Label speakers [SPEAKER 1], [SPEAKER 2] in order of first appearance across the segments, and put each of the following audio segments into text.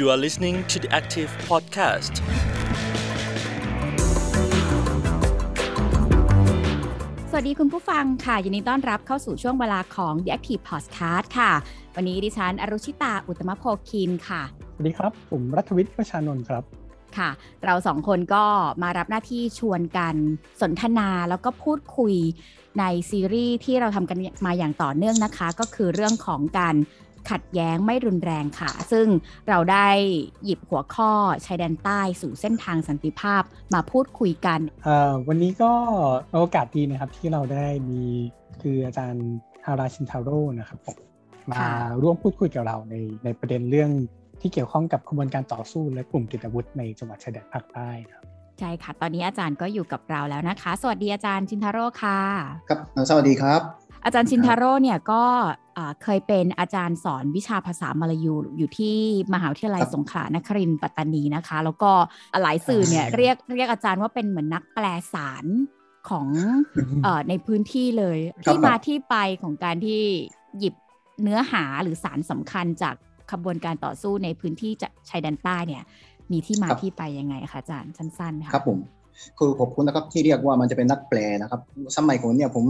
[SPEAKER 1] You are listening to the Active Podcast.
[SPEAKER 2] สวัสดีคุณผู้ฟังค่ะ ยินดีต้อนรับเข้าสู่ช่วงเวลาของ The Active Podcast ค่ะ วันนี้ดิฉันอรุชิตา อุตมะโพคินค่ะ
[SPEAKER 3] สวัสดีครับ ผมรัฐวิทย์ประชานนท์ครับ
[SPEAKER 2] ค่ะ เราสองคนก็มารับหน้าที่ชวนกันสนทนาแล้วก็พูดคุยในซีรีส์ที่เราทำกันมาอย่างต่อเนื่องนะคะ ก็คือเรื่องของการ ขัดแย้งไม่รุนแรงค่ะ ซึ่งเราได้หยิบหัวข้อชายแดนใต้สู่เส้นทางสันติภาพมาพูดคุยกัน
[SPEAKER 3] เอ่อวันนี้ก็โอกาสดีนะครับที่เราได้มีคืออาจารย์ฮาราชินทาโร่นะครับผมมา
[SPEAKER 2] ค่ะ
[SPEAKER 3] ร่วมพูดคุยกับเราในในประเด็นเรื่องที่เกี่ยวข้องกับขบวนการต่อสู้และกลุ่มติดอาวุธในจังหวัดชายแดนภาคใต้ครับ
[SPEAKER 2] ใช่ค่ะ ตอนนี้อาจารย์ก็อยู่กับเราแล้วนะคะ สวัสดีอาจารย์ชินทาโร่ค่ะ
[SPEAKER 4] ครับเอ่อสวัสดีครับ
[SPEAKER 2] อาจารย์ชินทาโร่เนี่ยก็เอ่อเคยเป็นอาจารย์สอนวิชาภาษามลายูอยู่ที่มหาวิทยาลัย
[SPEAKER 4] ครับ
[SPEAKER 2] สงขลานครินทร์ปัตตานีนะคะ แล้วก็หลายสื่อเนี่ย
[SPEAKER 4] อ่า
[SPEAKER 2] เรียกเรียกอาจารย์ว่าเป็นเหมือนนักแปลสารของเอ่อในพื้นที่เลย
[SPEAKER 4] ครับ
[SPEAKER 2] ที่มาที่ไปของการที่หยิบเนื้อหาหรือสารสำคัญจากขบวนการต่อสู้ในพื้นที่จะชายแดนใต้เนี่ย มีที่มาที่ไปยังไงคะอาจารย์สั้นๆค่ะ
[SPEAKER 4] ครับผม คือขอบคุณนะครับที่เรียกว่ามันจะเป็นนักแปลนะครับ สมัยก่อนเนี่ยผม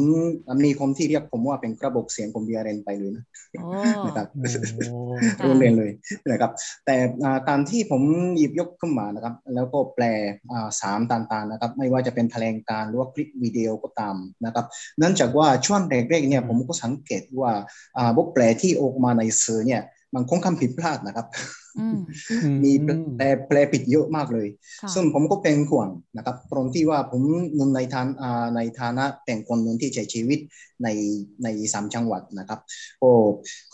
[SPEAKER 4] มีคนที่เรียกผมว่าเป็นกระบอกเสียงผมเบียเรนไปเลยนะ
[SPEAKER 2] โอ้
[SPEAKER 4] นะครับ
[SPEAKER 3] โอ้
[SPEAKER 2] ค่ะ
[SPEAKER 4] โรงเรียนเลยนะครับแต่อ่าการที่ผมหยิบยกขึ้นมานะครับ แล้วก็แปลอ่าสามต่างๆนะครับ ไม่ว่าจะเป็นแถลงการณ์หรือว่าคลิปวิดีโอก็ตามนะครับเนื่องจากว่าช่วงแรกๆเนี่ยผมก็สังเกตว่าอ่าบทแปลที่ออกมาในสื่อเนี่ย มันค่อนข้างผิดพลาดนะครับ
[SPEAKER 2] อืม
[SPEAKER 4] มีแปลแปลผิดเยอะมากเลย
[SPEAKER 2] ค่ะ
[SPEAKER 4] ซึ่งผมก็เป็นห่วงนะครับตรงที่ว่าผมนุ่นในฐานอ่าในฐานะเป็นคนหนึ่งที่ใช้ชีวิตในในสามจังหวัดนะครับโอ้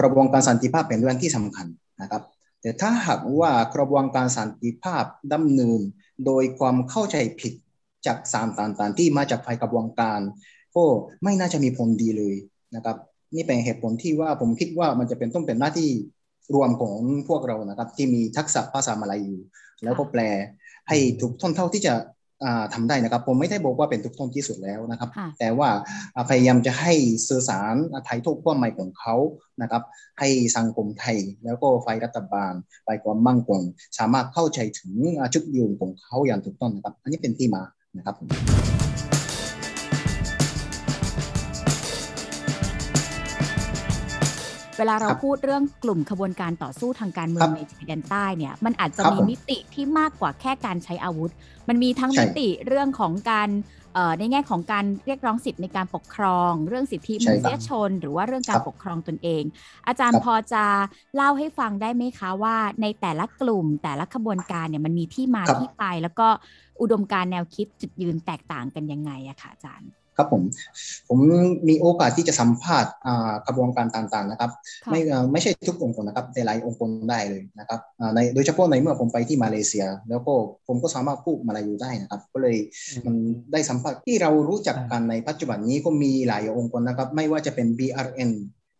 [SPEAKER 4] กระบวนการสันติภาพเป็นเรื่องที่สำคัญนะครับ แต่ถ้าหากว่ากระบวนการสันติภาพดำเนินโดยความเข้าใจผิดจากสามต่างๆที่มาจากฝ่ายกระบวนการก็ไม่น่าจะมีผลดีเลยนะครับ นี่เป็นเหตุผลที่ว่าผมคิดว่ามันจะเป็นต้องเป็นหน้าที่ รวมของพวกเรานะครับ ที่มีทักษะภาษามาลายูแล้วก็แปลให้ถูกท่อนเท่าที่จะอ่าทำได้นะครับ ผมไม่ได้บอกว่าเป็นทุกท่อนที่สุดแล้วนะครับ
[SPEAKER 2] ค่ะ
[SPEAKER 4] แต่ว่าอ่าพยายามจะให้สื่อสารไทยทุกความหมายของเขานะครับ ให้สังคมไทย แล้วก็ฝ่ายรัฐบาลฝ่ายความมั่งคงสามารถเข้าใจถึงอ่าจุดยืนของเขาอย่างถูกต้องนะครับ อันนี้เป็นที่มานะครับ
[SPEAKER 2] เวลาเรา
[SPEAKER 4] ครับ
[SPEAKER 2] พูดเรื่องกลุ่มขบวนการต่อสู้ทางการเมือ
[SPEAKER 4] ครั
[SPEAKER 2] ง
[SPEAKER 4] บ
[SPEAKER 2] ในชายแดนใต้เนี่ยมันอาจจะ
[SPEAKER 4] ครับ
[SPEAKER 2] มี
[SPEAKER 4] ผม
[SPEAKER 2] มิติที่มากกว่าแค่การใช้อาวุธ มันมีทั้ง
[SPEAKER 4] ใช่
[SPEAKER 2] มิติเรื่องของการเอ่อในแง่ของการเรียกร้องสิทธิ์ในการปกครอง เรื่องสิทธิม
[SPEAKER 4] ใช่
[SPEAKER 2] นุ
[SPEAKER 4] ครั
[SPEAKER 2] ษ
[SPEAKER 4] บ
[SPEAKER 2] ยชน หรือว่าเรื่องการ
[SPEAKER 4] ครับ
[SPEAKER 2] ปกครองตนเอง อาจารย์
[SPEAKER 4] ครับ
[SPEAKER 2] พอจะเล่าให้ฟังได้ไหมคะว่าในแต่ละกลุ่มแต่ละขบวนการเนี่ยมันมีที่มา
[SPEAKER 4] ครับ
[SPEAKER 2] ที่ไป แล้วก็อุดมการณ์แนวคิดจุดยืนแตกต่างกันยังไงอะค่ะอาจารย์
[SPEAKER 4] ครับผมผมมีโอกาสที่จะสัมภาษณ์อ่ากระบวนการต่างๆนะครับ
[SPEAKER 2] ค่ะ
[SPEAKER 4] ไม่เอ่อไม่ใช่ทุกองค์กรนะครับแต่หลายองค์กรได้เลยนะครับอ่าในโดยเฉพาะในเมื่อผมไปที่มาเลเซีย แล้วก็ผมก็สามารถพูดมาลายูได้นะครับ ก็เลยมันได้สัมผัสที่เรารู้จักกันในปัจจุบันนี้ก็มีหลายองค์กรนะครับ ไม่ว่าจะเป็น BRN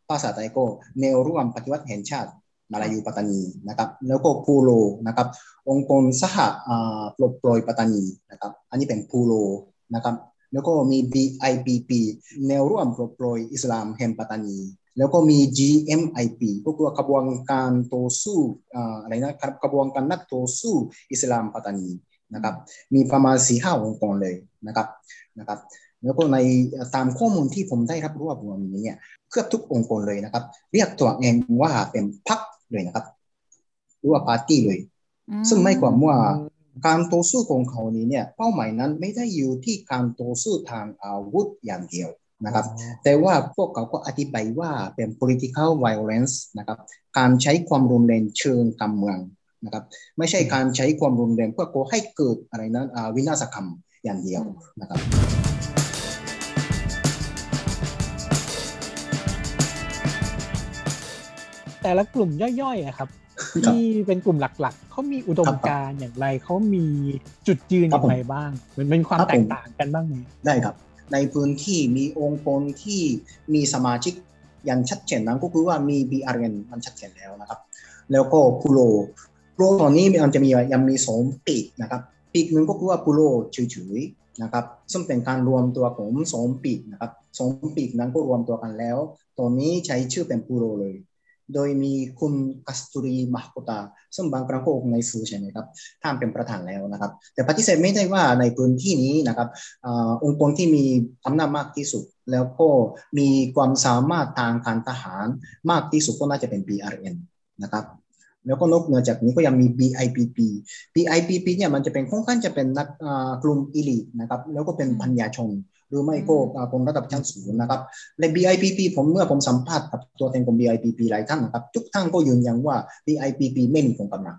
[SPEAKER 4] ภาษาไทยก็แนวร่วมปฏิวัติแห่งชาติมาลายูปัตตานีนะครับแล้วก็พูโลนะครับองค์กรสหอ่าปลดปล่อยปัตตานีนะครับอันนี้เป็นพูโลนะครับ แล้วก็มี BIPP แนวร่วมปลดปล่อยอิสลามแห่งปัตตานี แล้วก็มี GMIP ก็คือกระบวนการต่อสู้อ่าอะไรนะครับกระบวนการนักต่อสู้อิสลามปัตตานีนะครับมีประมาณสี่ห้าองค์กรเลยนะครับนะครับแล้วก็ในตามข้อมูลที่ผมได้รับรวบรวมนี้เนี่ยเกือบทุกองค์กรเลยนะครับ เรียกตัวเองว่าเป็นพรรคเลยนะครับ หรือว่าปาร์ตี้เลย ซึ่งไม่ความว่า การต่อสู้ของเขานี้เนี่ยเป้าหมายนั้นไม่ได้อยู่ที่การต่อสู้ทางอาวุธอย่างเดียวนะครับแต่ว่าพวกเขาก็อธิบายว่าเป็น political violence นะครับการใช้ความรุนแรงเชิงการเมืองนะครับไม่ใช่การใช้ความรุนแรงเพื่อก่อให้เกิดอะไรนั้นอ่าวินาศกรรมอย่างเดียวนะครับ
[SPEAKER 3] แต่ละกลุ่มย่อยๆอะครับ
[SPEAKER 4] ครับ
[SPEAKER 3] ที่เป็นกลุ่มหลักๆ เขามีอุดมการณ์อย่างไร เขามีจุดยืนอย่างไรบ้าง มันเป็นความ
[SPEAKER 4] ครับ
[SPEAKER 3] แต
[SPEAKER 4] ผ
[SPEAKER 3] ก
[SPEAKER 4] ม
[SPEAKER 3] ต่างกันบ้างไหม
[SPEAKER 4] ได้ครับ ในพื้นที่มีองค์กรที่มีสมาชิกอย่างชัดเจนนั้นก็คือว่ามี BRN มันชัดเจนแล้วนะครับ แล้วก็พูโลพูโลตอนนี้มันจะมียังมีสองปีกนะครับ ปีกหนึ่งก็คือว่าพูโลเฉยๆนะครับ ซึ่งเป็นการรวมตัวของสองปีกนะครับสองปีกนั้นก็รวมตัวกันแล้ว ตอนนี้ใช้ชื่อเป็นพูโลเลย โดยมีคุณกัสตุรีมาโกตา ซึ่งบางครั้งก็ในสื่อใช่ไหมครับท่านเป็นประธานแล้วนะครับ แต่ปฏิเสธไม่ได้ว่าในพื้นที่นี้นะครับอาองค์กรที่มีอำนาจมากที่สุด แล้วก็มีความสามารถทางการทหารมากที่สุดก็น่าจะเป็น BRN นะครับแล้วก็นอกเหนือจากนี้ก็ยังมี BIPP BIPP เนี่ยมันจะเป็นค่อนข้างจะเป็นนักอ่ากลุ่มอีลิทนะครับแล้วก็เป็นพัญญาชน หรือไม่ก็อ่าคนระดับชั้นสูงนะครับใน BIPP ผมเมื่อผมสัมภาษณ์กับตัวแทนของ BIPP หลายท่านนะครับทุกท่านก็ยืนยันว่า BIPP ไม่มีกองกำลัง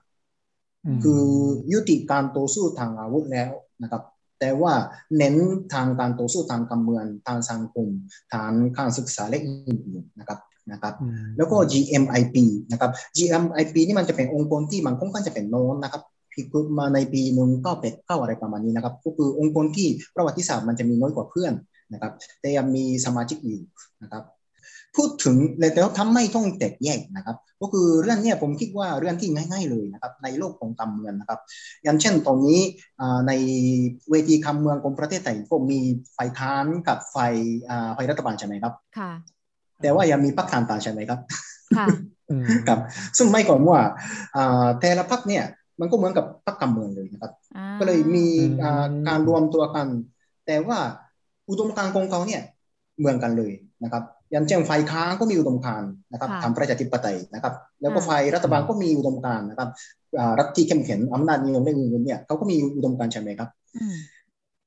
[SPEAKER 4] คือยุติการต่อสู้ทางอาวุธแล้วนะครับ แต่ว่าเน้นทางการต่อสู้ทางการเมืองทางสังคมทางการศึกษาและอื่นๆนะครับนะครับแล้วก็ GMIP นะครับ GMIP นี่มันจะเป็นองค์กรที่มันค่อนข้างจะเป็นโน้นนะครับ พิกุมาในปีหนึ่งเก้าเป็ดเก้าอะไรประมาณนี้นะครับ ก็คือองค์กรที่ประวัติศาสตร์มันจะมีน้อยกว่าเพื่อนนะครับ แต่ยังมีสมาชิกอยู่นะครับ พูดถึงแล้วทำไม่ต้องแตกแยกนะครับ ก็คือเรื่องเนี้ยผมคิดว่าเรื่องที่ง่าย ๆเลยนะครับ ในโลกของการเมืองนะครับ อย่างเช่นตรงนี้อ่าในเวทีการเมืองของประเทศไทยก็มีฝ่ายค้านกับฝ่ายอ่าฝ่ายรัฐบาลใช่ไหมครับ
[SPEAKER 2] ค่ะ
[SPEAKER 4] แต่ว่ายังมีพรรคทางตางใช่ไหมครับ
[SPEAKER 2] ค่ะ
[SPEAKER 4] ครับซึ่งไม่ก่อนว่าอ่าแต่ละพรรคเนี่ย มันก็เหมือนกับพรรคการเมืองเลยนะครับ
[SPEAKER 2] อ่า
[SPEAKER 4] ก็เลยมี
[SPEAKER 3] อืม
[SPEAKER 4] อ่าการรวมตัวกัน แต่ว่าอุดมการณ์ของเขาเนี่ยเหมือนกันเลยนะครับอย่างเช่นฝ่ายค้านก็มีอุดมการณ์นะครับ
[SPEAKER 2] ค่ะ
[SPEAKER 4] ทำประชาธิปไตยนะครับ แล้วก็
[SPEAKER 2] อ่า
[SPEAKER 4] ฝ่ายรัฐบาลก็มีอุดมการณ์นะครับอ่ารัฐที่เข้มแข็งอำนาจนิยมและอื่นๆเนี่ยเขาก็มีอุดมการณ์ใช่ไหมครับ
[SPEAKER 2] อืม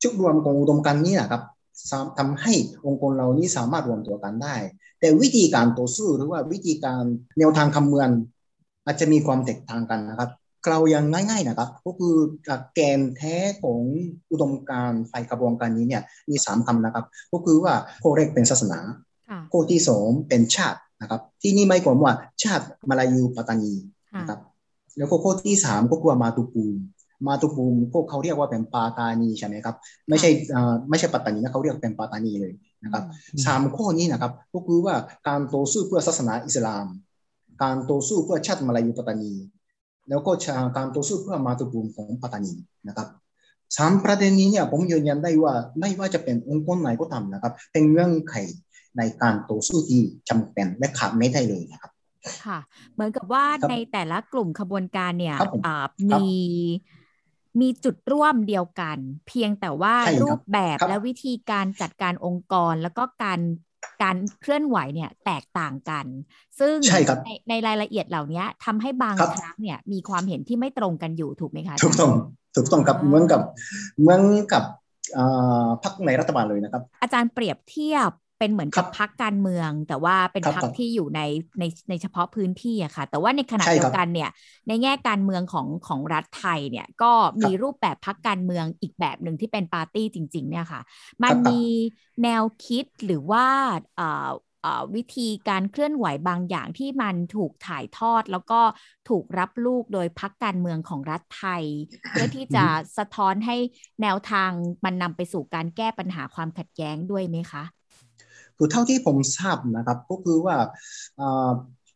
[SPEAKER 4] จุดรวมของอุดมการณ์นี้นะครับสามทำให้องค์กรเรานี้สามารถรวมตัวกันได้ แต่วิธีการต่อสู้หรือว่าวิธีการแนวทางคำเมืองอาจจะมีความแตกต่างกันนะครับ เรายังง่ายๆนะครับ ก็คือแกนแท้ของอุดมการณ์ไฟกระบวนการนี้เนี่ยมีสามคำนะครับ ก็คือว่าข้อแรกเป็นศาสนา
[SPEAKER 2] ค่ะ
[SPEAKER 4] ข้อที่สองเป็นชาตินะครับ ที่นี่ไม่ความว่าชาติมาลายูปัตตานี
[SPEAKER 2] ค่ะ
[SPEAKER 4] นะครับแล้วก็ข้อที่สามก็คือว่ามาตุปูมมาตุปูมพวกเขาเรียกว่าเป็นปาตานีใช่ไหมครับ ไม่ใช่อ่าไม่ใช่ปัตตานีนะเขาเรียกเป็นปาตานีเลยนะครับสามข้อนี้นะครับก็คือว่าการต่อสู้เพื่อศาสนาอิสลาม การต่อสู้เพื่อชาติมาลายูปัตตานี แล้วก็การต่อสู้เพื่อมาตุภูมิของปัตตานีนะครับสามประเด็นนี้เนี่ยผมยืนยันได้ว่าไม่ว่าจะเป็นองค์กรไหนก็ตามนะครับ เป็นเงื่อนไขในการต่อสู้ที่จำเป็นและขาดไม่ได้เลยนะครับ
[SPEAKER 2] ค่ะ เหมือนกับว่า
[SPEAKER 4] ครับ
[SPEAKER 2] ในแต่ละกลุ่มขบวนการเนี่ย
[SPEAKER 4] ครับผม
[SPEAKER 2] อ่า
[SPEAKER 4] ครับ
[SPEAKER 2] มีมีจุดร่วมเดียวกัน เพียงแต่ว่า
[SPEAKER 4] ใช่ครับ
[SPEAKER 2] รูปแบบ
[SPEAKER 4] ครับ
[SPEAKER 2] และวิธีการจัดการองค์กร แล้วก็การ การเคลื่อนไหวเนี่ยแตกต่างกัน ซึ่ง
[SPEAKER 4] ใช่ครับ
[SPEAKER 2] ในในรายละเอียดเหล่านี้ทำให้บาง
[SPEAKER 4] ครับ
[SPEAKER 2] ครั้งเนี่ยมีความเห็นที่ไม่ตรงกันอยู่ถูกไหมคะาจารย์
[SPEAKER 4] ถูกต้องถูกต้องครับ
[SPEAKER 2] อ่า
[SPEAKER 4] เหมือนกับเหมือนกับอ่าพรรคในรัฐบาลเลยนะครับ
[SPEAKER 2] อาจารย์เปรียบเทียบ เป็นเหมือนกับ
[SPEAKER 4] ครับ
[SPEAKER 2] พักการเมือง แต่ว่าเป็น
[SPEAKER 4] ครับ
[SPEAKER 2] พัก
[SPEAKER 4] ครับ
[SPEAKER 2] ที่อยู่ในในในเฉพาะพื้นที่อะค่ะ แต่ว่าในขณะ
[SPEAKER 4] ใช่
[SPEAKER 2] เดีย
[SPEAKER 4] ครับ
[SPEAKER 2] วกันเนี่ยในแง่การเมืองของของรัฐไทยเนี่ยก็มีรูปแบบพักการเมืองอีกแบบหนึ่งที่เป็นปาร์ตี้จริง ๆ เนี่ยค่ะ มัน
[SPEAKER 4] ครับ
[SPEAKER 2] มีแนวคิดหรือว่าเอ่อเอ่อวิธีการเคลื่อนไหวบางอย่างที่มันถูกถ่ายทอด แล้วก็ถูกรับลูกโดยพักการเมืองของรัฐไทย เพื่อที่จะสะท้อนให้แนวทางมันนำไปสู่การแก้ปัญหาความขัดแย้งด้วยไหมคะ
[SPEAKER 4] คือเท่าที่ผมทราบนะครับ ก็คือว่าอ่า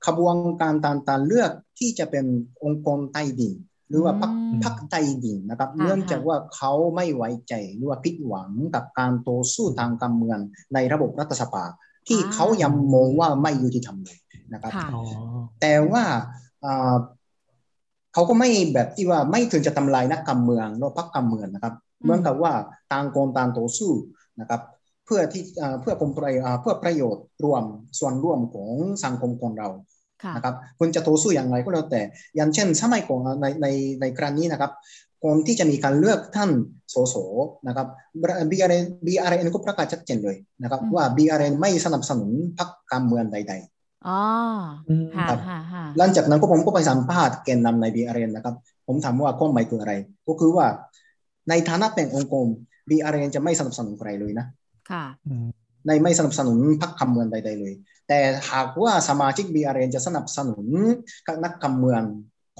[SPEAKER 4] ขบวนการตารเลือกที่จะเป็นองค์กรใต้ดินหรือว่าพรรค
[SPEAKER 2] อืม
[SPEAKER 4] พรรคใต้ดินนะครับ
[SPEAKER 2] ค่ะ
[SPEAKER 4] เนื่องจากว่าเขาไม่ไว้ใจหรือว่าผิดหวังกับการต่อสู้ทางการเมืองในระบบรัฐสภาที่
[SPEAKER 2] อ่า
[SPEAKER 4] เขายังมองว่าไม่ยุติธรรมเลยนะครับ
[SPEAKER 2] ค่ะ
[SPEAKER 3] อ๋อ
[SPEAKER 4] แต่ว่าอ่าเขาก็ไม่แบบที่ว่าไม่ถึงจะทำลายนักการเมืองหรือพรรคการเมืองนะครับ
[SPEAKER 2] อืม
[SPEAKER 4] เหมือนกับว่าต่างคนต่างต่อสู้นะครับ เพื่อที่อ่าเพื่อผลประโยชน์อ่าเพื่อประโยชน์รวมส่วนร่วมของสังคมของเรา
[SPEAKER 2] ค่ะ
[SPEAKER 4] นะครับคุณจะต่อสู้อย่างไรก็แล้วแต่ อย่างเช่นสมัยก่อนในในในครั้งนี้นะครับก่อนที่จะมีการเลือกท่านสสนะครับ BRN BRN ก็ประกาศชัดเจนเลยนะครับ
[SPEAKER 2] อืม
[SPEAKER 4] ว่า BRN ไม่สนับสนุนพรรคการเมืองใด ๆ
[SPEAKER 2] อ๋อ
[SPEAKER 3] อืม
[SPEAKER 2] ค่ะ
[SPEAKER 4] ครับ
[SPEAKER 2] ค่ะค่ะ
[SPEAKER 4] หลังจากนั้นก็ผมก็ไปสัมภาษณ์แกนนำใน BRN นะครับ ผมถามว่าข้อหมายคืออะไร ก็คือว่าในฐานะเป็นองค์กร BRN จะไม่สนับสนุนใครเลยนะ
[SPEAKER 2] ค่ะ
[SPEAKER 3] อืม
[SPEAKER 4] ในไม่สนับสนุนพรรคการเมืองใด ๆ เลย แต่หากว่าสมาชิก BRN จะสนับสนุนนักการเมือง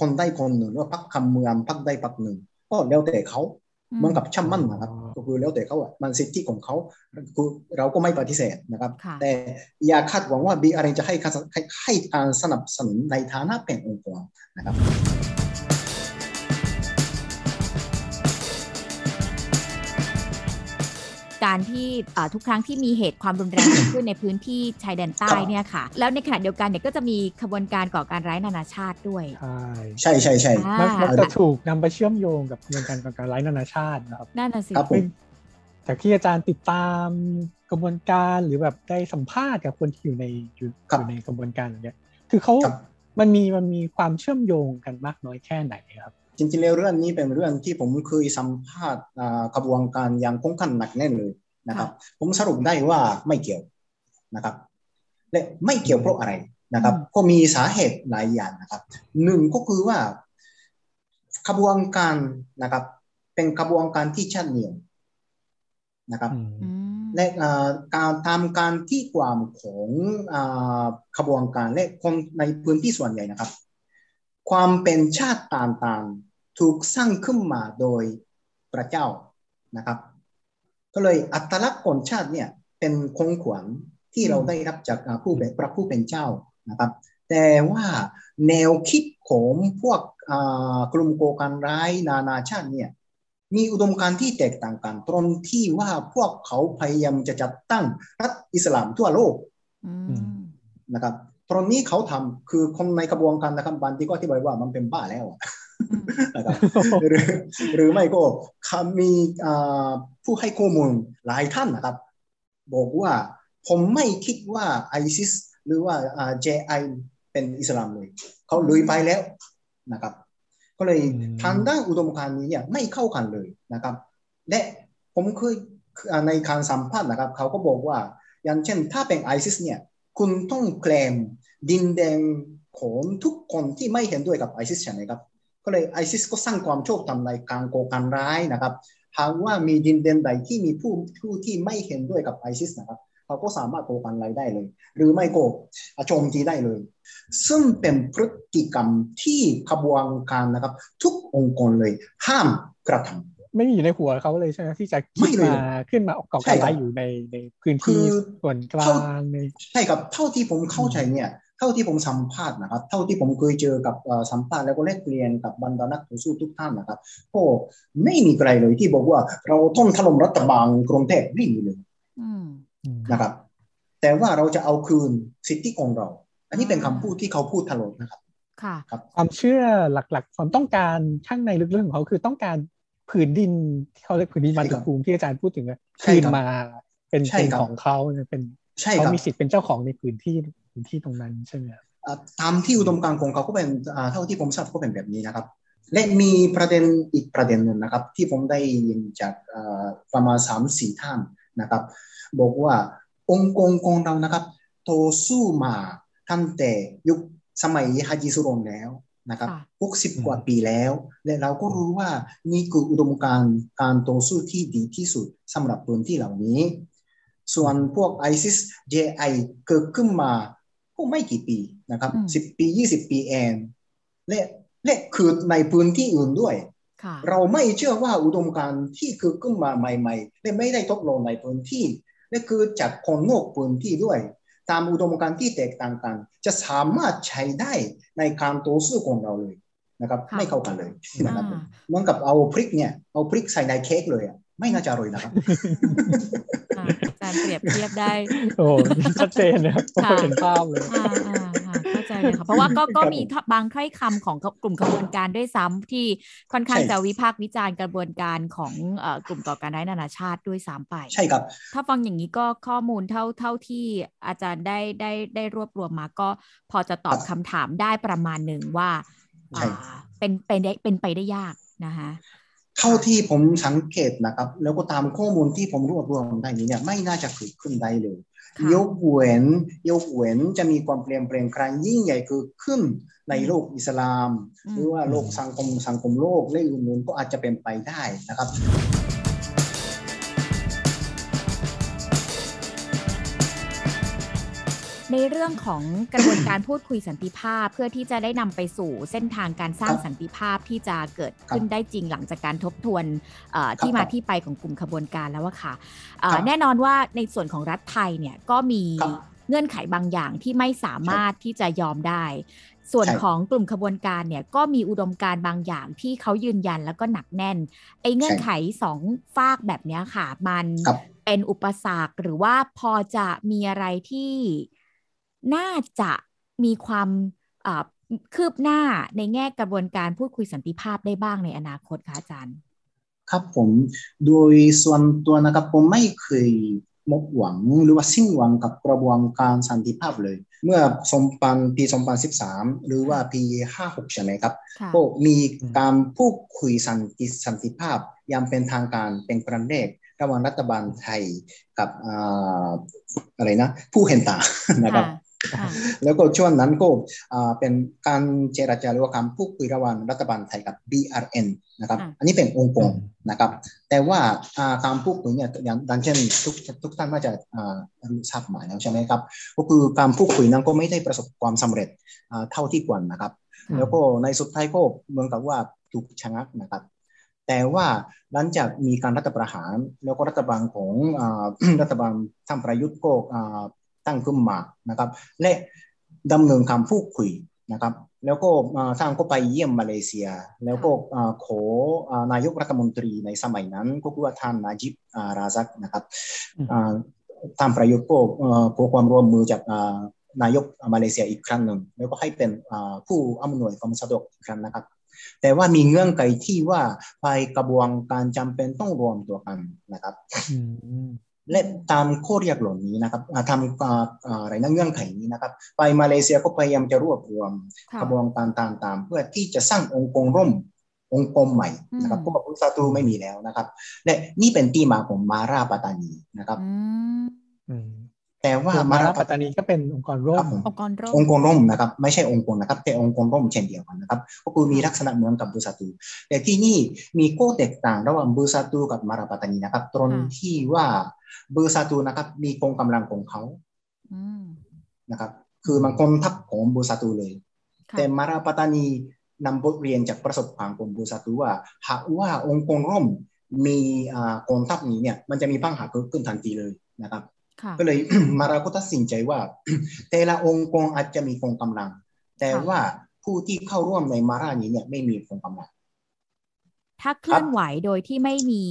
[SPEAKER 4] คนใดคนหนึ่งหรือว่าพรรคการเมืองพรรคใดพรรคหนึ่ง ก็แล้วแต่เขา
[SPEAKER 2] อืม
[SPEAKER 4] เหมือนกับช่างมั่นนะครับ ก็คือแล้วแต่เขาอะมันสิทธิของเขาคือเราก็ไม่ปฏิเสธนะครับ
[SPEAKER 2] ค่ะ
[SPEAKER 4] แต่อย่าคาดหวังว่า BRN จะให้การให้ให้การสนับสนุนในฐานะเป็นองค์กรนะครับ
[SPEAKER 2] การที่เอ่อทุกครั้งที่มีเหตุความรุนแรงเกิดขึ้นในพื้นที่ชายแดนใต้
[SPEAKER 4] ครับ
[SPEAKER 2] เนี่ยค่ะ แล้วในขณะเดียวกันเนี่ยก็จะมีขบวนการก่อการร้ายนานาชาติด้วย
[SPEAKER 3] ใช่
[SPEAKER 4] ใช่ใช่ใช่
[SPEAKER 2] อ่า
[SPEAKER 3] มักมักจะถูกนำไปเชื่อมโยงกับกระบวนการก่อการร้ายนานาชาตินะครับ
[SPEAKER 2] นั่นน่ะสิ
[SPEAKER 4] ครับผม
[SPEAKER 3] จากที่อาจารย์ติดตามกระบวนการหรือแบบได้สัมภาษณ์กับคนที่อยู่ในอยู่
[SPEAKER 4] ครับ
[SPEAKER 3] อยู่ในกระบวนการอย่างเงี้ยคือเขา
[SPEAKER 4] ครับ
[SPEAKER 3] มันมีมันมีความเชื่อมโยงกันมากน้อยแค่ไหนครับ
[SPEAKER 4] จริงๆแล้วเรื่องนี้เป็นเรื่องที่ผมเคยสัมภาษณ์อ่ากระบวนการอย่างค่อนข้างหนักแน่นเลยนะครับ ผมสรุปได้ว่าไม่เกี่ยวนะครับ และไม่เกี่ยวเพราะอะไรนะครับ
[SPEAKER 2] อืม
[SPEAKER 4] ก็มีสาเหตุหลายอย่างนะครับหนึ่งก็คือว่าขบวนการนะครับ เป็นขบวนการที่ชัดเนียนนะครับ
[SPEAKER 2] อืม
[SPEAKER 4] และอ่าการตามการที่ความของอาขบวนการและคนในพื้นที่ส่วนใหญ่นะครับ ความเป็นชาติต่างๆ ถูกสร้างขึ้นมาโดยพระเจ้านะครับ ก็เลยอัตลักษณ์ของชาติเนี่ยเป็นคงขวัญที่เราได้รับจากอ่าผู้เป็นพระผู้เป็นเจ้านะครับ แต่ว่าแนวคิดของพวกอ่ากลุ่มก่อการร้ายนานาชาติเนี่ยมีอุดมการณ์ที่แตกต่างกัน ตรงที่ว่าพวกเขาพยายามจะจัดตั้งรัฐอิสลามทั่วโลก
[SPEAKER 2] อื
[SPEAKER 3] อื
[SPEAKER 2] ม
[SPEAKER 3] ม
[SPEAKER 4] นะครับตรงนี้เขาทำคือคนในกระบวนการนะครับบางทีก็อธิบายว่ามันเป็นบ้าแล้วอะ
[SPEAKER 2] อืม
[SPEAKER 4] นะครับหรือหรือไม่ก็เขามีอ่าผู้ให้ข้อมูลหลายท่านนะครับ บอกว่าผมไม่คิดว่าไอซิสหรือว่าอ่า JI เป็นอิสลามเลย เขาลุยไปแล้วนะครับ ก็เลย
[SPEAKER 3] อืม
[SPEAKER 4] ทางด้านอุดมการณ์นี้เนี่ยไม่เข้ากันเลยนะครับ และผมเคยอ่าในการสัมภาษณ์นะครับ เขาก็บอกว่า อย่างเช่นถ้าเป็นไอซิสเนี่ยคุณต้องแกลมดินแดนของทุกคนที่ไม่เห็นด้วยกับไอซิสใช่ไหมครับ ก็เลยไอซิสก็สร้างความชอบธรรมในการก่อการร้ายนะครับหากว่ามีดินแดนใดที่มีผู้ผู้ที่ไม่เห็นด้วยกับไอซิสนะครับเขาก็สามารถก่อการร้ายได้เลย หรือไม่ก็โจมตีได้เลย ซึ่งเป็นพฤติกรรมที่ขบวนการนะครับ ทุกองค์กรเลยห้ามกระทำ
[SPEAKER 3] ไม่มีอยู่ในหัวเขาเลยใช่ไหมที่จะ
[SPEAKER 4] ไม่
[SPEAKER 3] คิด
[SPEAKER 4] เลย
[SPEAKER 3] มาขึ้นมาก่อ
[SPEAKER 4] ใช่
[SPEAKER 3] การ
[SPEAKER 4] ครับ
[SPEAKER 3] ร้ายอยู่ในในพื้น
[SPEAKER 4] คื
[SPEAKER 3] ที่
[SPEAKER 4] อ
[SPEAKER 3] ส่วนกลางใน
[SPEAKER 4] ใช่ครับเท่าที่ผมเข้าใจเนี่ย เท่าที่ผมสัมภาษณ์นะครับ เท่าที่ผมเคยเจอกับเอ่อสัมภาษณ์แล้วก็แลกเปลี่ยนกับบรรดานักต่อสู้ทุกท่านนะครับก็ไม่มีใครเลยที่บอกว่าเราต้องถล่มรัฐบาลกรุงเทพไม่มีเลย
[SPEAKER 2] อืม
[SPEAKER 4] นะครับ แต่ว่าเราจะเอาคืนสิทธิของเรา อันนี้เป็นคำพูดที่เขาพูดตลอดนะครับ
[SPEAKER 2] ค่ะ
[SPEAKER 3] ความเชื่อหลัก ๆ ความต้องการข้างในลึกๆของเขาคือต้องการผืนดินที่เขาเรียกผืนดิน
[SPEAKER 4] ใช่
[SPEAKER 3] มา
[SPEAKER 4] ครั
[SPEAKER 3] ตุ
[SPEAKER 4] บ
[SPEAKER 3] ภูมิที่อาจารย์พูดถึงอะ
[SPEAKER 4] ใช่
[SPEAKER 3] คืน
[SPEAKER 4] ครับ
[SPEAKER 3] มาเป็น
[SPEAKER 4] ใช่
[SPEAKER 3] เป็น
[SPEAKER 4] ครับ
[SPEAKER 3] ของเขาเนี่ยเป็น
[SPEAKER 4] ใช่
[SPEAKER 3] เขา
[SPEAKER 4] ครับ
[SPEAKER 3] มีสิทธิ์เป็นเจ้าของในพื้นที่พื้นที่ตรงนั้นใช่ไหมครับ
[SPEAKER 4] อ่าตามที่อุดมการณ์ของเขาก็เป็นอ่าเท่าที่ผมทราบก็เป็นแบบนี้นะครับ และมีประเด็นอีกประเด็นหนึ่งนะครับ ที่ผมได้ยินจากอ่าประมาณสามสี่ท่านนะครับ บอกว่าองค์กรของเรานะครับต่อสู้มาตั้งแต่ยุคสมัยฮาจิสุรนแล้วนะครับ
[SPEAKER 2] ค่ะ
[SPEAKER 4] หกสิบกว่าปีแล้ว และเราก็รู้ว่านี่คืออุดมการณ์การต่อสู้ที่ดีที่สุดสำหรับพื้นที่เหล่านี้ ส่วนพวก ISIS JI เกิดขึ้นมาก็ไม่กี่ปีนะครับ
[SPEAKER 2] อืม
[SPEAKER 4] สิบปียี่สิบปีเองและและคือในพื้นที่อื่นด้วย
[SPEAKER 2] ค่ะ
[SPEAKER 4] เราไม่เชื่อว่าอุดมการณ์ที่คือขึ้นมาใหม่ๆและไม่ได้ทดลองในพื้นที่ และคือจากคนนอกพื้นที่ด้วย ตามอุดมการณ์ที่แตกต่างกันจะสามารถใช้ได้ในการต่อสู้ของเราเลยนะครับ
[SPEAKER 2] ค่ะ
[SPEAKER 4] ไม่เข้ากันเลยนะครับ
[SPEAKER 2] อ่า
[SPEAKER 4] เหมือนกับเอาพริกเนี่ยเอาพริกใส่ในเค้กเลยอะไม่น่าจะอร่อยนะครับ
[SPEAKER 2] อ่าอาจารย์เปรียบเทียบได้
[SPEAKER 3] โอ้ชัดเจนนะครับ
[SPEAKER 2] ค่ะ
[SPEAKER 3] เห็นภาพเลย
[SPEAKER 2] อ่าอ่าอ่าเข้าใจเลยค่ะเพราะว่าก็ก็
[SPEAKER 4] ครับ
[SPEAKER 2] มีบางถ้อยคำของกลุ่มขบวนการด้วยซ้ำที่ค่อนข้าง
[SPEAKER 4] ใช่
[SPEAKER 2] จะวิพากษ์วิจารณ์กระบวนการของเอ่อกลุ่มก่อการร้ายนานาชาติด้วยซ้ำไป
[SPEAKER 4] ใช่ครับ
[SPEAKER 2] ถ้าฟังอย่างนี้ก็ข้อมูลเท่าเท่าที่อาจารย์ได้ได้ได้รวบรวมมาก็พอจะตอบ
[SPEAKER 4] ครับ
[SPEAKER 2] คำถามได้ประมาณหนึ่งว่า
[SPEAKER 4] ใช่
[SPEAKER 2] อ่าเป็นเป็นได้เป็นไปได้ยากนะคะ
[SPEAKER 4] เท่าที่ผมสังเกตนะครับ แล้วก็ตามข้อมูลที่ผมรวบรวมได้นี้เนี่ยไม่น่าจะเกิดขึ้นได้เลย
[SPEAKER 2] ค่ะ
[SPEAKER 4] ยกเว้นยกเว้นจะมีความเปลี่ยนแปลงครั้งยิ่งใหญ่เกิดขึ้นในโลกอิสลาม
[SPEAKER 2] อืม
[SPEAKER 4] หรือว่าโลกสังคมสังคมโลกและอื่นๆก็อาจจะเป็นไปได้นะครับ
[SPEAKER 2] ในเรื่องของกระบวนการพูดคุยสันติภาพ เพื่อที่จะได้นำไปสู่เส้นทางการสร้าง
[SPEAKER 4] ครับ
[SPEAKER 2] สันติภาพที่จะเกิดขึ้นได้จริงหลังจากการทบทวนเอ่อที่
[SPEAKER 4] ครับ
[SPEAKER 2] มาที่ไปของกลุ่มขบวนการแล้วว่าค่ะเอ่อ
[SPEAKER 4] ครับ
[SPEAKER 2] แน่นอนว่าในส่วนของรัฐไทยเนี่ยก็มี
[SPEAKER 4] ครับ
[SPEAKER 2] เงื่อนไขบางอย่างที่ไม่สามารถที่จะยอมได้ ส่วน
[SPEAKER 4] ใช่
[SPEAKER 2] ของกลุ่มขบวนการเนี่ยก็มีอุดมการณ์บางอย่างที่เขายืนยันแล้วก็หนักแน่น ไอ้เงื่อนไขสองฝากแบบเนี้ยค่ะ มัน
[SPEAKER 4] ครับ
[SPEAKER 2] เป็นอุปสรรคหรือว่าพอจะมีอะไรที่ น่าจะมีความคืบหน้าในแง่กระบวนการพูดคุยสันติภาพได้บ้างในอนาคตคะอาจารย์
[SPEAKER 4] ครับผมโดยส่วนตัวนะครับผมไม่เคยมกหวังหรือว่าสิ้นหวังกับกระบวนการสันติภาพเลย เมื่อสมปันปี 2013 หรือว่าปี 56 ใช่ไหมครับก็มีการพูดคุยสันติสันติภาพยังเป็นทางการเป็นครั้งแรกระหว่างรัฐบาลไทยกับอะไรนะ ผู้เห็นต่างนะครับ แล้วก็ช่วงนั้นก็เป็นการเจรจาหรือว่าการพูดคุยระหว่างรัฐบาลไทยกับ BRN นะครับ อันนี้เป็นองค์กรนะครับ แต่ว่าการพูดคุยเนี่ยอย่างดังเช่นทุกทุกท่านน่าจะรู้ทราบหมายแล้วใช่ไหมครับ ก็คือการพูดคุยนั้นก็ไม่ได้ประสบความสำเร็จเท่าที่ควรนะครับ แล้วก็ในสุดท้ายก็เหมือนกับว่าถูกชะงักนะครับแต่ว่าหลังจากมีการรัฐประหาร แล้วก็รัฐบาลของรัฐบาลท่านประยุทธ์ก็ ตั้งขึ้นมานะครับ และดำเนินการพูดคุยนะครับ แล้วก็ทางก็ไปเยี่ยมมาเลเซีย แล้วก็ขอนายกรัฐมนตรีในสมัยนั้น ก็คือว่าท่านนาจิบราซักนะครับท่านประยุทธ์ก็ขอความร่วมมือจากนายกมาเลเซียอีกครั้งหนึ่งแล้วก็ให้เป็นผู้อำนวยความสะดวกอีกครั้งนะครับ แต่ว่ามีเงื่อนไขที่ว่าไปกระบวนการจำเป็นต้องรวมตัวกันนะครับ และตามข้อเรียกเหล่านี้นะครับทำอะไรนะเงื่อนไขนี้นะครับ ไปมาเลเซียก็พยายามจะรวบรวมกระบวนการต่างๆเพื่อที่จะสร้างองค์กรร่มองค์กรใหม่นะครับพวกพุทธาตูไม่มีแล้วนะครับ และนี่เป็นที่มาของมาราปตานีนะครับ แต่ว่า
[SPEAKER 3] มาราปตานีก็เป็นองค์กรร่ม
[SPEAKER 2] องค์กรร่
[SPEAKER 4] มองค์กรร่มนะครับ ไม่ใช่องค์กรนะครับ แต่องค์กรร่มเช่นเดียวกันนะครับ ก็คือมีลักษณะเหมือนกับบูซาตูแต่ที่นี่มีข้อแตกต่างระหว่างบูซาตูกับมาราปตานีนะครับ ตรงที่ว่าเบอร์ซาตูนะครับ มีกองกำลังของเขานะครับ คือมันกองทัพของบูซาตูเลย แต่มาราปตานีนำบทเรียนจากประสบการณ์ของบูซาตูว่าหากว่าองค์กรร่มมีกองทัพนี้เนี่ย มันจะมีปัญหาเกิดขึ้นทันทีเลยนะครับ ก็เลยมาราก็ตัดสินใจว่า แต่ละองค์กรอาจจะมีกองกำลัง แต่ว่าผู้ที่เข้าร่วมในมารานี้เนี่ยไม่มีกองกำลัง
[SPEAKER 2] ถ้าเคลื่อนไหวโดยที่ไม่มี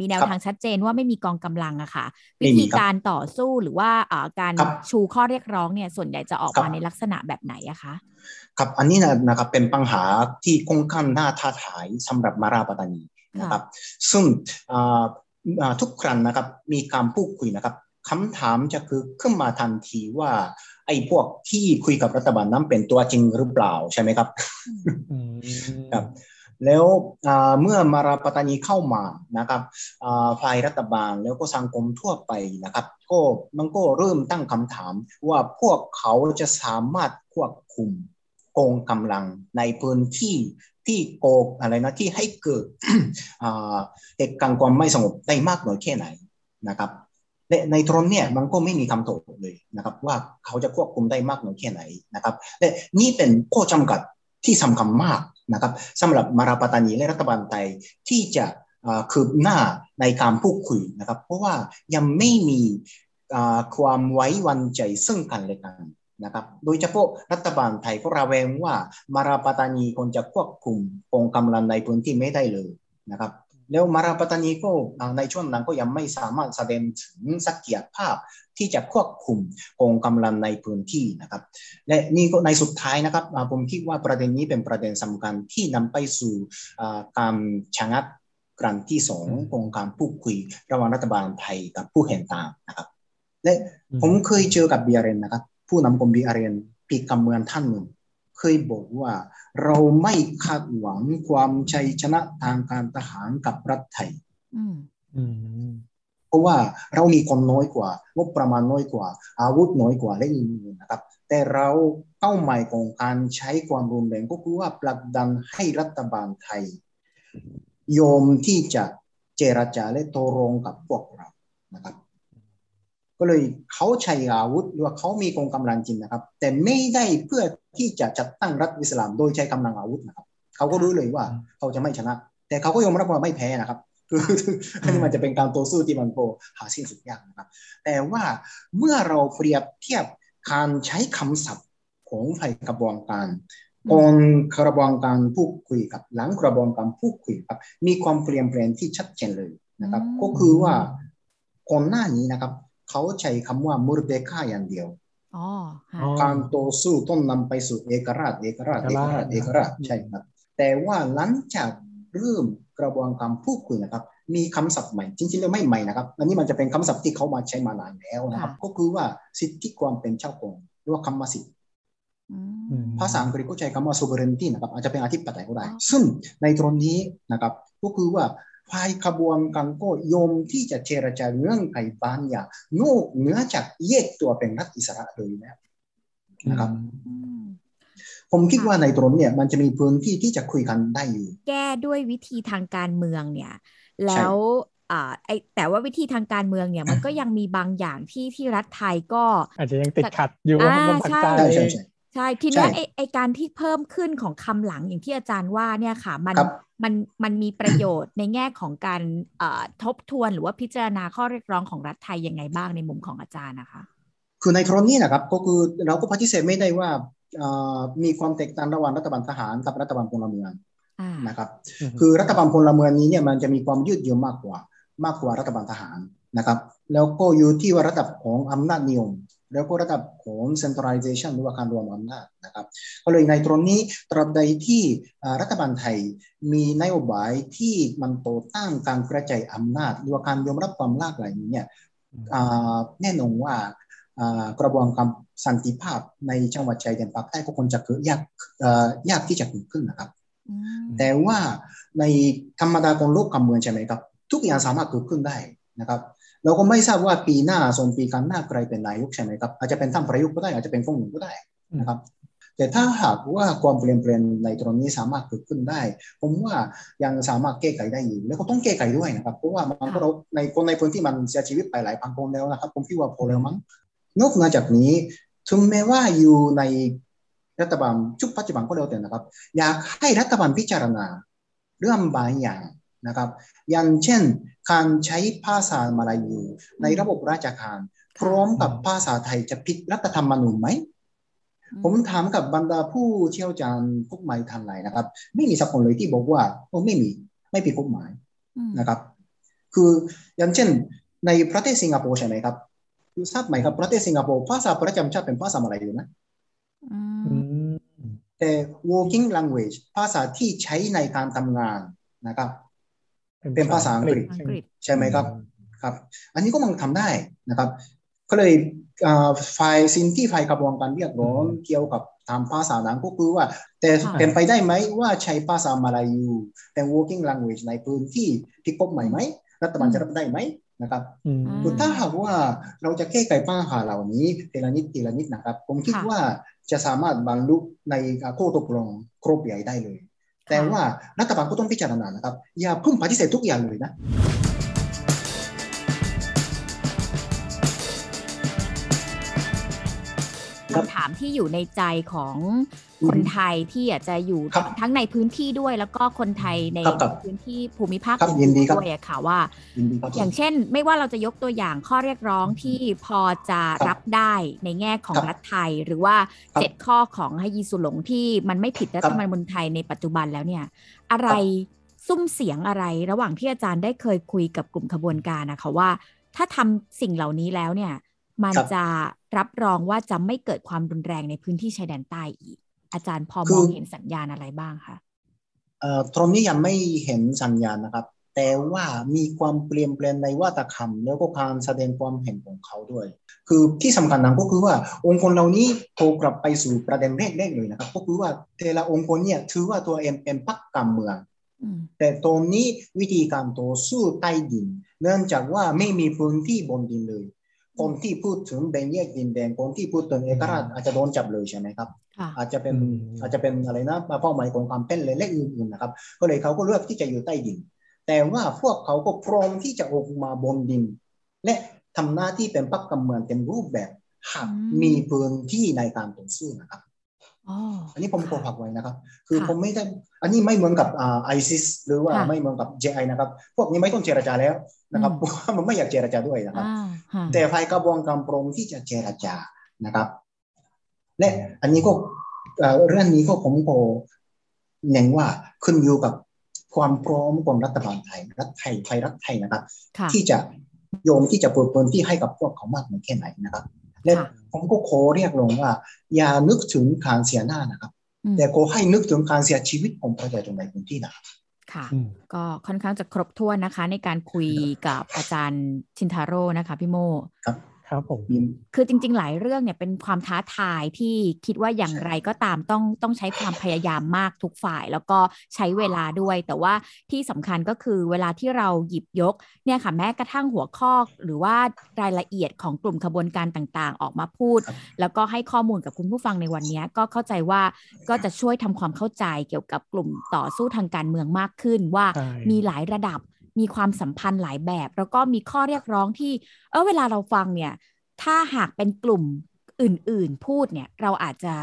[SPEAKER 2] มีแนวทางชัดเจนว่าไม่มีกองกำลังอะค่ะ วิธีการต่อสู้หรือว่าการชูข้อเรียกร้องเนี่ยส่วนใหญ่จะออกมาในลักษณะแบบไหนอะคะ
[SPEAKER 4] ครับอันนี้นะครับเป็นปัญหาที่ค่อนข้างน่าท้าทายสำหรับมาราปตานีนะครับ ซึ่งทุกครั้งนะครับมีการพูดคุยนะครับ คำถามจะคือขึ้นมาทันทีว่า ไอ้พวกที่คุยกับรัฐบาลนั้นเป็นตัวจริงหรือเปล่าใช่ไหมครับครับ แล้วเมื่อมาราปตานีเข้ามานะครับฝ่ายรัฐบาลแล้วก็สังคมทั่วไปนะครับ ก็มันก็เริ่มตั้งคำถามว่าพวกเขาจะสามารถควบคุมกองกำลังในพื้นที่ที่โกอะไรนะที่ให้เกิดเหตุการณ์ความไม่สงบได้มากน้อยแค่ไหนนะครับ และในตรงเนี้ยมันก็ไม่มีคำตอบเลยนะครับ ว่าเขาจะควบคุมได้มากน้อยแค่ไหนนะครับ และนี่เป็นข้อจำกัดที่สำคัญมากนะครับสำหรับมาราปตานีและรัฐบาลไทยที่จะคืบหน้าในการพูดคุยนะครับ เพราะว่ายังไม่มีความไว้วันใจซึ่งกันและกันนะครับ โดยเฉพาะรัฐบาลไทยก็ระแวงว่ามาราปตานีคนจะควบคุมกองกำลังในพื้นที่ไม่ได้เลยนะครับ แล้วมาราปตานีก็ในช่วงนั้นก็ยังไม่สามารถแสดงถึงสักยภาพที่จะควบคุมกองกำลังในพื้นที่นะครับ และนี่ก็ในสุดท้ายนะครับผมคิดว่าประเด็นนี้เป็นประเด็นสำคัญที่นำไปสู่การชะงักครั้งที่สองของการพูดคุยระหว่างรัฐบาลไทยกับผู้เห็นต่างนะครับ และผมเคยเจอกับเบียเรนนะครับ ผู้นำกรมเบียเรนปีกำเมืองท่านหนึ่ง เคยบอกว่าเราไม่คาดหวังความชัยชนะทางการทหารกับรัฐไทยเพราะว่าเรามีคนน้อยกว่างบประมาณน้อยกว่า อาวุธน้อยกว่าและอื่นๆนะครับ แต่เราเป้าหมายของการใช้ความรุนแรงก็คือว่าผลักดันให้รัฐบาลไทยยอมที่จะเจรจาและโตรงกับพวกเรานะครับ ก็เลยเขาใช้อาวุธหรือว่าเขามีกองกำลังจริงนะครับ แต่ไม่ได้เพื่อที่จะจัดตั้งรัฐอิสลามโดยใช้กำลังอาวุธนะครับเขาก็รู้เลยว่าเขาจะไม่ชนะ แต่เขาก็ยอมรับว่าไม่แพ้นะครับคืออันนี้มันจะเป็นการต่อสู้ที่มันโปหาสิ้นสุดยากนะครับ แต่ว่าเมื่อเราเปรียบเทียบการใช้คำศัพท์ของฝ่ายกระบวนการก่อนกระบวนการพูดคุยกับหลังกระบวนการพูดคุยครับ มีความเปลี่ยนแปลงที่ชัดเจนเลยนะครับ ก็คือว่าก่อนหน้านี้นะครับ เขาใช้คำว่ามุรเดคาอย่างเดียว
[SPEAKER 2] อ๋อค่ะ
[SPEAKER 3] อ๋อ
[SPEAKER 4] การต่อสู้ต้องนำไปสู่เอกราช เอกราช เอกราช เอกราช ใช่ครับ แต่ว่าหลังจากเริ่มกระบวนการพูดคุยนะครับ มีคำศัพท์ใหม่ จริงๆแล้วไม่ใหม่นะครับ อันนี้มันจะเป็นคำศัพท์ที่เขามาใช้มานานแล้วนะครับ ก็คือว่าสิทธิความเป็นเจ้าของหรือว่าคำว่าสิทธิ
[SPEAKER 2] อื
[SPEAKER 3] อื
[SPEAKER 2] ม
[SPEAKER 3] ม
[SPEAKER 4] ภาษาอังกฤษก็ใช้คำว่า sovereignty นะครับอาจจะเป็นอธิปไตยก็ได้
[SPEAKER 2] อ๋อ
[SPEAKER 4] ซึ่งในตรงนี้นะครับก็คือว่า ฝ่ายขบวนการก็ยอมที่จะเจรจาเรื่องไขบางอย่างนอกเหนือจากแยกตัวเป็นรัฐอิสระเลยนะนะครับ
[SPEAKER 2] อืม
[SPEAKER 4] ผมคิดว่าในตรงเนี้ยมันจะมีพื้นที่ที่จะคุยกันได้อยู่
[SPEAKER 2] แก้ด้วยวิธีทางการเมืองเนี่ย แล้วอ่าไอแต่ว่าวิธีทางการเมืองเนี่ยมันก็ยังมีบางอย่างที่ที่รัฐไทยก็
[SPEAKER 3] อาจจะยังติดขัดอยู่
[SPEAKER 2] อ่า
[SPEAKER 3] ว่าภาคใต้
[SPEAKER 2] ใช่
[SPEAKER 4] ใช่ใช่ใช่
[SPEAKER 2] ใช่ทีเนี้ย
[SPEAKER 4] ใช่
[SPEAKER 2] ไอไอการที่เพิ่มขึ้นของคำหลังอย่างที่อาจารย์ว่าเนี่ยค่ะ มัน
[SPEAKER 4] ครับ
[SPEAKER 2] มันมันมีประโยชน์ในแง่ของการเอ่อทบทวนหรือว่าพิจารณาข้อเรียกร้องของรัฐไทยยังไงบ้างในมุมของอาจารย์นะคะ
[SPEAKER 4] คือในตรงนี้นะครับก็คือเราก็ปฏิเสธไม่ได้ว่าเอ่อมีความแตกต่างระหว่างรัฐบาลทหารกับรัฐบาลพลเมือง
[SPEAKER 2] อ่า
[SPEAKER 4] นะครับ
[SPEAKER 3] อืม
[SPEAKER 4] คือรัฐบาลพลเมืองนี้เนี่ยมันจะมีความยืดหยุ่นมากกว่ามากกว่ารัฐบาลทหารนะครับ แล้วก็อยู่ที่ว่าระดับของอำนาจนิยม แล้วก็ระดับของ centralization หรือว่าการรวมอำนาจนะครับก็เลยในตรงนี้ตราบใดที่อ่ารัฐบาลไทยมีนโยบายที่มันต่อต้านการกระจายอำนาจหรือว่าการยอมรับความหลากหลายนี้เนี่ยอ่าแน่นอนว่าอ่ากระบวนการสันติภาพในจังหวัดชายแดนภาคใต้ก็คงจะเกิดยากเอ่อยากที่จะเกิดขึ้นนะครับ
[SPEAKER 2] อืม
[SPEAKER 4] แต่ว่าในธรรมดาของโลกการเมืองใช่ไหมครับ ทุกอย่างสามารถเกิดขึ้นได้นะครับ เราก็ไม่ทราบว่าปีหน้าส่วนปีกันหน้าใครเป็นนายกใช่ไหมครับ อาจจะเป็นท่านประยุทธ์ก็ได้อาจจะเป็นฟงหนึ่งก็ได้นะครับแต่ถ้าหากว่าความเปลี่ยนแปลงในตรงนี้สามารถเกิดขึ้นได้ ผมว่ายังสามารถแก้ไขได้อยู่แล้วก็ต้องแก้ไขด้วยนะครับ เพราะว่ามันก็เราในคนในพื้นที่มันเสียชีวิตไปหลายพันคนแล้วนะครับ ผมคิดว่าพอแล้วมั้งนอกเหนือจากนี้ถึงแม้ว่าอยู่ในรัฐบาลชุดปัจจุบันก็แล้วแต่นะครับ อยากให้รัฐบาลพิจารณาเรื่องบางอย่างนะครับ อย่างเช่น การใช้ภาษามาลายูในระบบราชการ พร้อมกับภาษาไทยจะผิดรัฐธรรมนูญไหม ผมถามกับบรรดาผู้เชี่ยวชาญกฎหมายทางไหนนะครับ ไม่มีสักคนเลยที่บอกว่าโอ้ไม่มีไม่ผิดกฎหมาย
[SPEAKER 2] อืม
[SPEAKER 4] นะครับ คืออย่างเช่น ในประเทศสิงคโปร์ใช่ไหมครับคือทราบไหมครับประเทศสิงคโปร์ภาษาประจำชาติเป็นภาษามาลายูนะ
[SPEAKER 2] อื
[SPEAKER 3] อื
[SPEAKER 2] ม
[SPEAKER 3] ม
[SPEAKER 4] แต่ working language ภาษาที่ใช้ในการทำงานนะครับ เป็นภาษาอังกฤษ
[SPEAKER 2] อังกฤษ
[SPEAKER 4] ใช่ไหมครับครับ อันนี้ก็มันทำได้นะครับ ก็เลยอ่าฝ่ายสิ่งที่ฝ่ายกระบวนการเรียกร้องเกี่ยวกับทำภาษานั้นก็คือว่า แต่
[SPEAKER 2] ค่ะ
[SPEAKER 4] เป็นไปได้ไหมว่าใช้ภาษามาลายูเป็น working language ในพื้นที่ที่กฎหมายไหมรัฐบาลจะรับได้ไหมนะครับ
[SPEAKER 3] อืม
[SPEAKER 4] คือถ้าหากว่าเราจะแก้ไขปัญหาเหล่านี้ทีละนิดทีละนิดนะครับ ผมคิด
[SPEAKER 2] ค่ะ
[SPEAKER 4] ว่าจะสามารถบรรลุในข้อตกลงครบใหญ่ได้เลย แต่ว่ารัฐบาลก็ต้องพิจารณานะครับ อย่าเพิ่งปฏิเสธทุกอย่างเลยนะ
[SPEAKER 2] คำถามที่อยู่ในใจของคนไทยที่อาจจะอยู่
[SPEAKER 4] ครับ
[SPEAKER 2] ทั้งในพื้นที่ด้วย แล้วก็คนไทยใน
[SPEAKER 4] ครับครับ
[SPEAKER 2] พื้นที่ภูมิภาค
[SPEAKER 4] ครับ
[SPEAKER 2] อื่
[SPEAKER 4] ยินดี
[SPEAKER 2] น
[SPEAKER 4] ครับ
[SPEAKER 2] ๆด้วยอะค่ะว่า
[SPEAKER 4] ยินดีครับ
[SPEAKER 2] อย่างเช่น ไม่ว่าเราจะยกตัวอย่างข้อเรียกร้องที่พอจะ
[SPEAKER 4] ครับ
[SPEAKER 2] รับได้ในแง่ของ
[SPEAKER 4] ครับ
[SPEAKER 2] รัฐไทย หรือว่า
[SPEAKER 4] ครับ
[SPEAKER 2] เจ็ดข้อของฮยีสุหลงที่มันไม่ผิดรัฐธรรมนูญไทยในปัจจุบันแล้วเนี่ย อะไรซุ่มเสียงอะไร ระหว่างที่อาจารย์ได้เคยคุยกับกลุ่มขบวนการนะคะว่า ถ้าทำสิ่งเหล่านี้แล้วเนี่ย มัน
[SPEAKER 4] ครับ
[SPEAKER 2] จะ รับรองว่าจะไม่เกิดความรุนแรงในพื้นที่ชายแดนใต้อีก อาจารย์พอ
[SPEAKER 4] คื
[SPEAKER 2] ม
[SPEAKER 4] อ
[SPEAKER 2] องเห็นสัญญาณอะไรบ้างคะ
[SPEAKER 4] เอ่อตรงนี้ยังไม่เห็นสัญญาณนะครับ แต่ว่ามีความเปลี่ยนแปลงในวัฒนธรรม แล้วก็การแสดงความเห็นของเขาด้วย คือที่สำคัญนั้นก็คือว่าองค์กรเหล่านี้โทรกลับไปสู่ประเด็นแรกๆเลยนะครับ ก็คือว่าแต่ละองค์กรเนี่ยถือว่าตัวเองเป็นพรรคการเมือง
[SPEAKER 2] อืม
[SPEAKER 4] แต่ตรงนี้วิธีการต่อสู้ใต้ดิน เนื่องจากว่าไม่มีพื้นที่บนดินเลย คนที่พูดถึงแบ่งแยกดินแดงคนที่พูดถึงเอกราชอาจจะโดนจับเลยใช่ไหมครับ
[SPEAKER 2] ค่ะ
[SPEAKER 4] อาจจะเป็น
[SPEAKER 3] อืม
[SPEAKER 4] อาจจะเป็นอะไรนะเป้าหมายของความเป็นเลยและอื่นๆนะครับ ก็เลยเขาก็เลือกที่จะอยู่ใต้ดิน แต่ว่าพวกเขาก็พร้อมที่จะออกมาบนดิน และทำหน้าที่เป็นพรรคการเมืองเต็มรูปแบบหาก
[SPEAKER 2] อืม
[SPEAKER 4] มีพื้นที่ในการต่อสู้นะครับ
[SPEAKER 2] อ๋อ
[SPEAKER 4] อันนี้ผมขอฝากไว้นะครับ คือ
[SPEAKER 2] ค่ะ
[SPEAKER 4] ผมไม่ได้อันนี้ไม่เหมือนกับอ่าไอซิสหรือว่า
[SPEAKER 2] ค่ะ
[SPEAKER 4] ไม่เหมือนกับ JI นะครับ พวกนี้ไม่ต้องเจรจาแล้วนะครับ
[SPEAKER 2] อืม
[SPEAKER 4] เพราะว่ามันไม่อยากเจรจาด้วยนะครับ
[SPEAKER 2] อ่าค่ะ
[SPEAKER 4] แต่ภายกระบวนการพร้อมที่จะเจรจานะครับ และอันนี้ก็เอ่อเรื่องนี้ก็ผมก็เน้นว่าขึ้นอยู่กับความพร้อมของรัฐบาลไทย รัฐไทยไทยรัฐไทยนะครับ
[SPEAKER 2] ค่ะ
[SPEAKER 4] ที่จะยมที่จะเปิดพื้นที่ให้กับพวกเขามากน้อยแค่ไหนนะครับ และ
[SPEAKER 2] ค่ะ
[SPEAKER 4] ผมก็ขอเรียกร้องว่า อย่านึกถึงการเสียหน้านะครับ
[SPEAKER 2] อืม
[SPEAKER 4] แต่ขอให้นึกถึงการเสียชีวิตของประชาชนในพื้นที่นะครับ
[SPEAKER 2] ค่ะ
[SPEAKER 3] อืม
[SPEAKER 2] ก็ค่อนข้างจะครบถ้วนนะคะ ในการคุยกับอาจารย์ชินทาโร่นะคะพี่โม
[SPEAKER 3] ครับผม
[SPEAKER 4] มี
[SPEAKER 2] คือจริง ๆ หลายเรื่องเนี่ยเป็นความท้าทายที่คิดว่าอย่างไรก็ตามต้องต้องใช้ความพยายามมากทุกฝ่าย แล้วก็ใช้เวลาด้วย แต่ว่าที่สำคัญก็คือเวลาที่เราหยิบยกเนี่ยค่ะแม้กระทั่งหัวข้อหรือว่ารายละเอียดของกลุ่มขบวนการต่างๆ ออกมาพูด
[SPEAKER 4] ครับ
[SPEAKER 2] แล้วก็ให้ข้อมูลกับคุณผู้ฟังในวันนี้ก็เข้าใจว่าก็จะช่วยทำความเข้าใจเกี่ยวกับกลุ่มต่อสู้ทางการเมืองมากขึ้นว่า
[SPEAKER 3] ใช่
[SPEAKER 2] มีหลายระดับ มีความสัมพันธ์หลายแบบ แล้วก็มีข้อเรียกร้องที่ เออเวลาเราฟังเนี่ย ถ้าหากเป็นกลุ่มอื่น ๆ พูดเนี่ยเราอาจจะ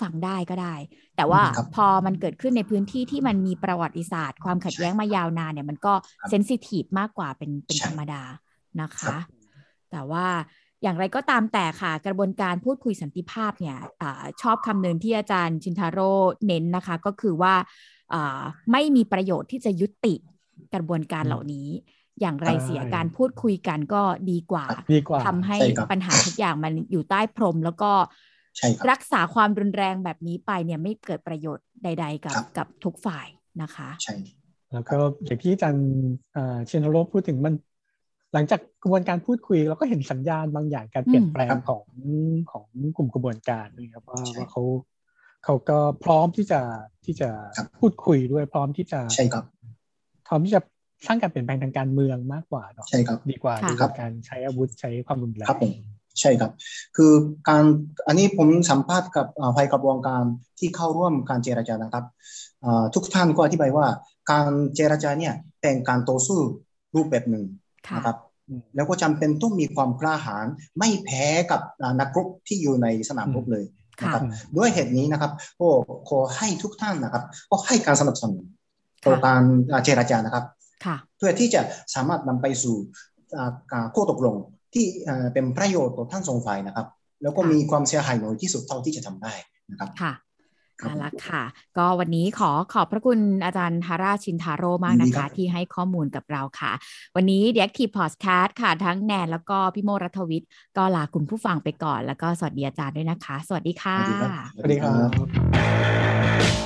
[SPEAKER 2] ฟังได้ก็ได้ แต่ว่า
[SPEAKER 4] ครับ
[SPEAKER 2] พอมันเกิดขึ้นในพื้นที่ที่มันมีประวัติศาสตร์ ความขัดแย้งมายาวนานเนี่ยมันก็
[SPEAKER 4] ครับ
[SPEAKER 2] เซนซิทีฟมากกว่าเป็นเป็น
[SPEAKER 4] ใช่
[SPEAKER 2] ธรรมดานะ
[SPEAKER 4] ครั
[SPEAKER 2] คะ
[SPEAKER 4] บ
[SPEAKER 2] แต่ว่าอย่างไรก็ตามแต่ค่ะ กระบวนการพูดคุยสันติภาพเนี่ยอาชอบคำหนึ่งที่อาจารย์ชินทาโร่เน้นนะคะ ก็คือว่าอ่าไม่มีประโยชน์ที่จะยุติ กระบวนการเหล่านี้ อย่างไร
[SPEAKER 3] ใช่
[SPEAKER 2] เสียการพูดคุยกันก็ดีกว่า
[SPEAKER 3] ดีกว่า
[SPEAKER 2] ทำให้
[SPEAKER 4] ใช่ครับ
[SPEAKER 2] ปัญหาทุกอย่างมันอยู่ใต้พรม แล้วก็
[SPEAKER 4] ใช่ครับ
[SPEAKER 2] รักษาความรุนแรงแบบนี้ไปเนี่ยไม่เกิดประโยชน์ใด ๆ กับ
[SPEAKER 4] ครับ
[SPEAKER 2] กับทุกฝ่ายนะคะ
[SPEAKER 4] ใช่
[SPEAKER 3] แล้วก็อย่างที่อาจารย์เอ่อเชนโนโรพูดถึงมันหลังจากกระบวนการพูดคุยเราก็เห็นสัญญาณบางอย่างการเปลี่ยนแปลง
[SPEAKER 4] ครับ
[SPEAKER 3] ของของกลุ่มกระบวนการนะครับว่า
[SPEAKER 4] ใช่
[SPEAKER 3] ว่าเขาเขาก็พร้อมที่จะที่จะ
[SPEAKER 4] ครับ
[SPEAKER 3] พูดคุยด้วยพร้อมที่จะ
[SPEAKER 4] ใช่ครับ
[SPEAKER 3] พร้อมที่จะสร้างการเปลี่ยนแปลงทางการเมืองมากกว่าเนาะ
[SPEAKER 4] ใช่ครับ
[SPEAKER 3] ดีกว่า
[SPEAKER 2] ค่ะ
[SPEAKER 3] ดีกว่าการใช้อาวุธใช้ความรุนแรง
[SPEAKER 4] ครับผมใช่ครับ คือการอันนี้ผมสัมภาษณ์กับอ่าฝ่ายกระบวนการที่เข้าร่วมการเจรจานะครับอ่าทุกท่านก็อธิบายว่า การเจรจาเนี่ยเป็นการต่อสู้รูปแบบหนึ่ง
[SPEAKER 2] ค่ะ
[SPEAKER 4] นะครับแล้วก็จำเป็นต้องมีความกล้าหาญไม่แพ้กับอ่านักรบที่อยู่ในสนามรบเลยนะครับ
[SPEAKER 3] อืม
[SPEAKER 4] ด้วยเหตุนี้นะครับก็ขอให้ทุกท่านนะครับ ก็ให้การสนับสนุน ต่อ
[SPEAKER 2] ค่ะ
[SPEAKER 4] การอ่าเจรจานะครับ
[SPEAKER 2] ค่ะ
[SPEAKER 4] เพื่อที่จะสามารถนำไปสู่อ่าการข้อตกลงที่อ่าเป็นประโยชน์ต่อทั้งสองฝ่ายนะครับ แล้วก็
[SPEAKER 2] ค่ะ
[SPEAKER 4] มีความเสียหายน้อยที่สุดเท่าที่จะทำได้นะครับ
[SPEAKER 2] ค่ะ
[SPEAKER 4] ครับ
[SPEAKER 2] เอาละค่ะ ก็วันนี้ขอขอบพระคุณอาจารย์ทาราชินทาโร่มาก
[SPEAKER 4] ยิน
[SPEAKER 2] นะ
[SPEAKER 4] ดีครั
[SPEAKER 2] คะ
[SPEAKER 4] บ
[SPEAKER 2] ที่ให้ข้อมูลกับเราค่ะ วันนี้ The Active Podcast ค่ะ ทั้งแนนแล้วก็พี่โมรัฐวิทย์ ก็ลาคุณผู้ฟังไปก่อน แล้วก็สวัสดีอาจารย์ด้วยนะคะ สวัสดีค่ะ
[SPEAKER 4] สวัสดีครับ
[SPEAKER 3] สวัสดีครับ